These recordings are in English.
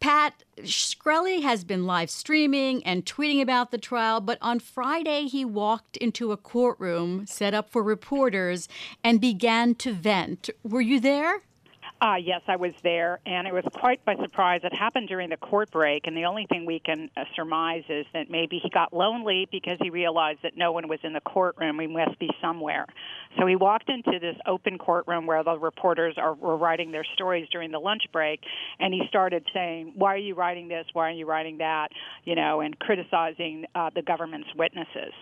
Pat Shkreli has been live streaming and tweeting about the trial, but on Friday he walked into a courtroom set up for reporters and began to vent. Were you there? Uh, yes, I was there, and it was quite by surprise. It happened during the court break, and the only thing we can uh, surmise is that maybe he got lonely because he realized that no one was in the courtroom. He must be somewhere. So he walked into this open courtroom where the reporters are were writing their stories during the lunch break, and he started saying, "Why are you writing this? Why are you writing that?" You know, and criticizing uh, the government's witnesses.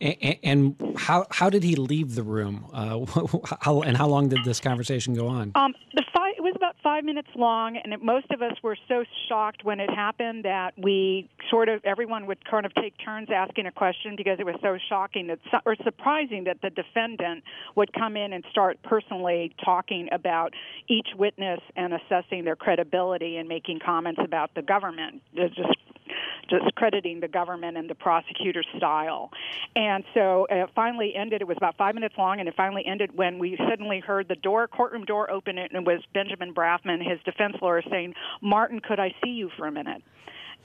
And, how how did he leave the room? Uh, how and how long did this conversation go on? Um, the it was about five minutes long, and it, most of us were so shocked when it happened that we sort of everyone would kind of take turns asking a question because it was so shocking that or surprising that the defendant would come in and start personally talking about each witness and assessing their credibility and making comments about the government. Just discrediting the government and the prosecutor's style. And so uh, it finally ended. It was about five minutes long, and it finally ended when we suddenly heard the door, courtroom door open, and it was Benjamin Brafman, his defense lawyer, saying, "Martin, could I see you for a minute?"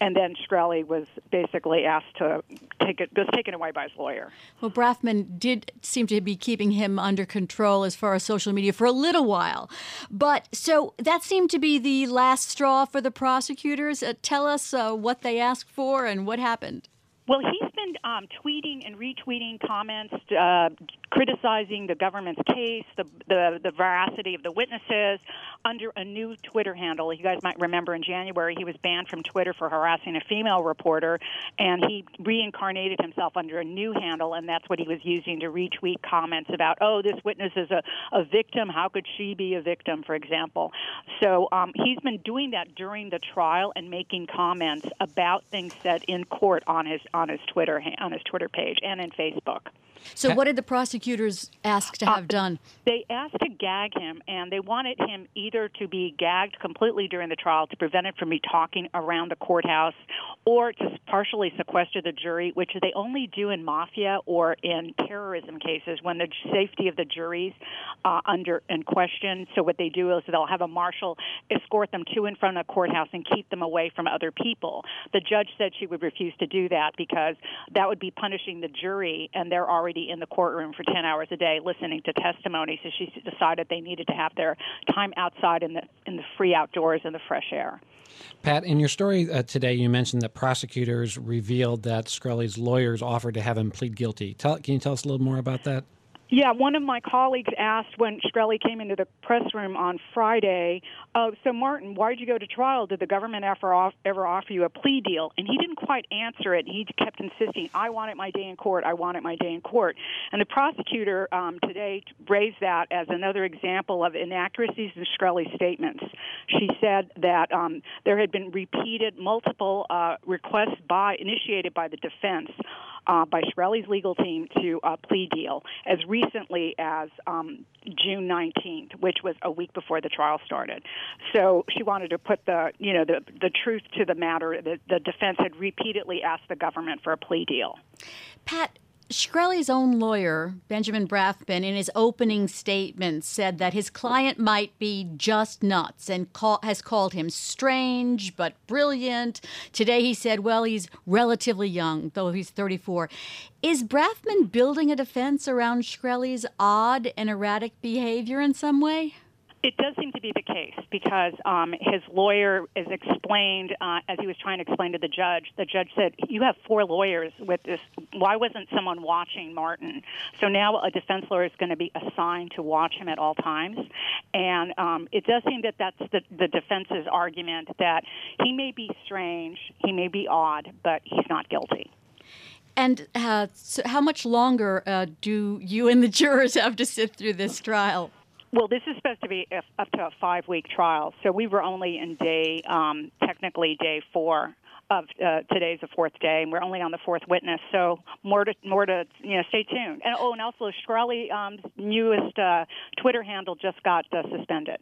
and then Shkreli was basically asked to take it was taken away by his lawyer. Well, Brafman did seem to be keeping him under control as far as social media for a little while, but so that seemed to be the last straw for the prosecutors. Uh, tell us uh, what they asked for and what happened. Well, he's been um, tweeting and retweeting comments uh, criticizing the government's case, the, the the veracity of the witnesses, under a new Twitter handle. You guys might remember in January he was banned from Twitter for harassing a female reporter, and he reincarnated himself under a new handle, and that's what he was using to retweet comments about, oh, this witness is a, a victim. How could she be a victim, for example? So um, he's been doing that during the trial and making comments about things said in court on his on his Twitter on his Twitter page and in Facebook. So, what did the prosecutors ask to have uh, done? They asked to gag him, and they wanted him either to be gagged completely during the trial to prevent him from me talking around the courthouse, or to partially sequester the jury, which they only do in mafia or in terrorism cases when the safety of the juries uh, under in question. So, what they do is they'll have a marshal escort them to and from the courthouse and keep them away from other people. The judge said she would refuse to do that because that would be punishing the jury, and they're already already in the courtroom for 10 hours a day listening to testimony. So she decided they needed to have their time outside in the in the free outdoors in the fresh air. Pat, in your story uh, today, you mentioned that prosecutors revealed that Shkreli's lawyers offered to have him plead guilty. Tell, can you tell us a little more about that? Yeah, one of my colleagues asked when Shkreli came into the press room on Friday, uh, so Martin, why did you go to trial? Did the government ever, off, ever offer you a plea deal? And he didn't quite answer it. He kept insisting, I wanted my day in court, I wanted my day in court. And the prosecutor um, today raised that as another example of inaccuracies in Shkreli's statements. She said that um, there had been repeated multiple uh, requests by initiated by the defense uh, by Shkreli's legal team to a plea deal as recently as um, June 19th, which was a week before the trial started. So she wanted to put the you know the the truth to the matter. The, the defense had repeatedly asked the government for a plea deal. Pat, Shkreli's own lawyer, Benjamin Brafman, in his opening statement said that his client might be just nuts and call, has called him strange but brilliant. Today he said, well, he's relatively young, though he's 34. Is Brafman building a defense around Shkreli's odd and erratic behavior in some way? It does seem to be the case because um, his lawyer is explained uh, as he was trying to explain to the judge. The judge said, "You have four lawyers with this. Why wasn't someone watching Martin?" So now a defense lawyer is going to be assigned to watch him at all times, and um, it does seem that that's the, the defense's argument that he may be strange, he may be odd, but he's not guilty. And uh, so how much longer uh, do you and the jurors have to sit through this trial? Well, this is supposed to be up to a five week trial, so we were only in day, um, technically day four of uh, today's the fourth day, and we're only on the fourth witness. So more to more to you know, stay tuned. And oh, and also Shkreli, um, newest uh, Twitter handle just got uh, suspended.